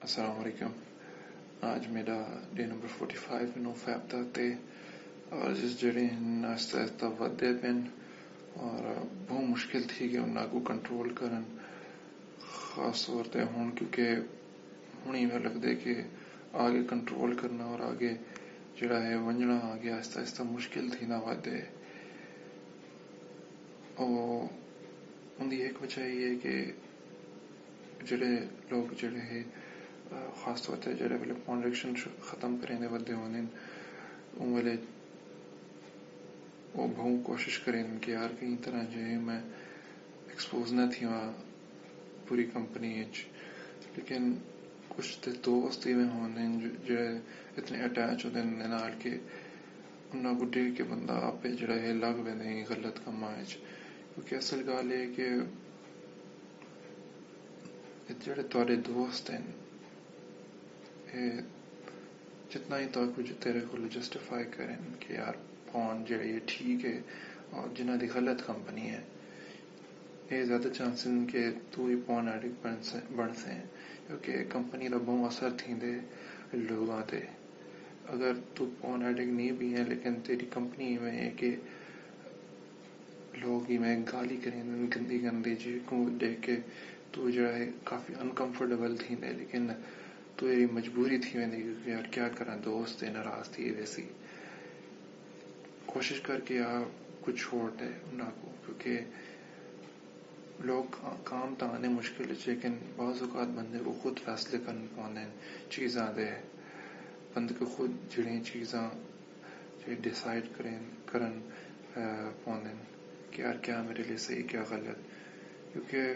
السلام علیکم۔ آج میرا day number forty five no fap تھا، تے اور جس جڑے آہستہ آہستہ ودے پین اور بہت مشکل تھی کہ انہوں کو کنٹرول کرن۔ خاص طور تے ہون کیونکہ ہوں ہی میں لگتے کہ آگے کنٹرول کرنا اور آگے جڑا ہے ونجنا، آگے آہستہ آہستہ مشکل تھی، نہ ودے۔ اور ان دی ایک وجہ یہ ہے کہ جڑے لوگ جڑے ہیں خاص طور سے جڑے ویلے پونڈکشن ختم کریں دے ودے ہونے ان ویلے وہ بہت کوشش کریں کہ یار کئی طرح جو میں ایکسپوز نہ تھی وہاں پوری کمپنی لیکن کچھ تے دوست ہی میں ہونے جڑے اتنے اٹیچ ہوتے ہیں نال کے انہاں کو دیکھ کے بندہ آپ پہ جڑا ہے، لگ ویندے غلط کما وچ کیونکہ اصل گل ہے کہ جڑے تھوڑے دوست ہیں جتنا ہی تو کچھ تیرے کو جسٹیفائی کریں کہ یار فون جڑے یہ ٹھیک ہے اور جنہ دی غلط کمپنی ہے، یہ زیادہ چانس ہیں کہ تو ہی فون ایڈک بن سے کیونکہ کمپنی کا بہت اثر تھی دے لوگوں تے۔ اگر تو فون ایڈک نہیں بھی ہے لیکن تیری کمپنی میں ہے کہ لوگ ہی میں گالی کریں گندی گندی جی کو دیکھ کے تو جڑا ہے کافی انکمفرٹیبل تھی دے لیکن تو یہ مجبوری تھی میں کیونکہ یار کیا کرا دوست ناراض تھی ویسی۔ کوشش کر کے آ کچھ چھوڑ دے انہوں کو، کیونکہ لوگ کام تو آنے مشکل ہے، لیکن بعض اوقات بندے کو خود فیصلے کرنے پاؤں چیزاں دے۔ بندے کو خود جڑیں چیزاں ڈیسائڈ کریں، کرن پاؤں کہ یار کیا میرے لیے صحیح، کیا غلط۔ کیونکہ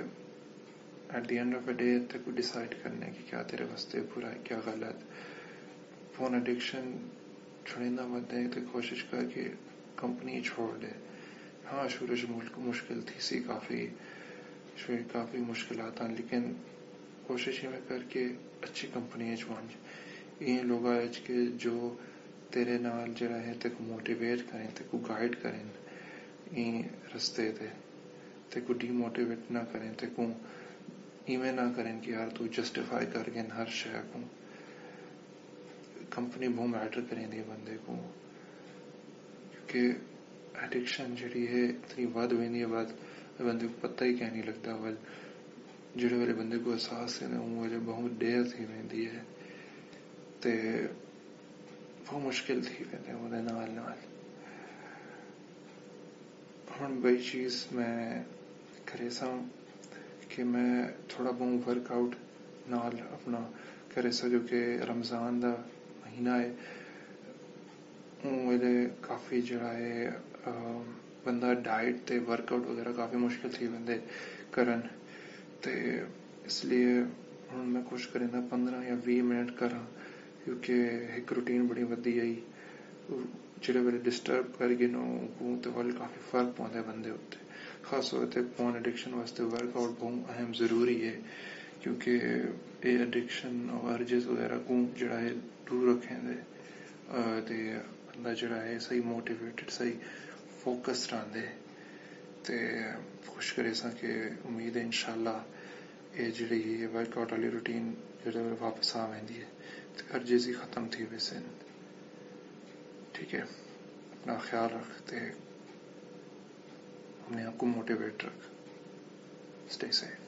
at the end of a day تے کو ڈیسائڈ کرنے کی کیا تیرے واسطے برا ہے، کیا غلط فون اڈکشن چھوڑنا مت دے، تو کوشش کر کے کمپنی چھوڑ دے۔ ہاں شروع مشکل تھی، سی کافی شروع کافی مشکلات ہیں لیکن کوشش میں کر کے اچھی کمپنی چون یہ لوگ آج کے جو تیرے نال جڑا ہے تے کو موٹیویٹ کریں تے کو گائیڈ کریں۔ این رستے تے تے کو ڈی موٹیویٹ نہ کریں تے کو ایویں نہ کریں کہ یار تو جسٹیفائی کر گئے ہر شے کو کمپنی بہت میٹر کریں دی بندے کو۔ کیونکہ ایڈکشن جڑی ہے، اتنی ود وینی ہے بات بندے کو پتہ ہی کیا نہیں لگتا۔ ول جڑے والے بندے کو احساس ہے نا، وہ والے بہت دیر تھی ویندی ہے۔ تے بہت مشکل تھی ویندے وہ نال نال۔ ہن بئی چیز میں کرے سا کہ میں تھوڑا بہت ورک آؤٹ نال اپنا کرے سا جو کہ رمضان دا مہینہ ہے ویلے کافی جڑا ہے بندہ ڈائٹ تے ورک آؤٹ وغیرہ کافی مشکل تھی بندے کرن تے اس لیے ہوں میں کوشش کریں نا پندرہ یا بھی منٹ کرا کیونکہ ایک روٹین بڑی ودی آئی جڑے ویلے ڈسٹرب کر گئے نو تے والے کافی خاص طور پہ فون ایڈکشن واسطے ورک آؤٹ بہت اہم ضروری ہے، کیونکہ یہ ایڈکشن ورجز وغیرہ کو جڑا ہے، دور رکھیں دے تے بندہ جڑا ہے صحیح موٹیویٹڈ صحیح فوکس رہندے، تے خوش کرے سا کہ امید ہے انشاءاللہ یہ جڑی ہے ورک آؤٹ والی روٹین جڑا واپس آ ویندی ہے۔ تے ہر چیز ختم تھی ویسے ٹھیک ہے، اپنا خیال رکھتے اپنے آپ کو موٹیویٹ رکھ۔ Stay safe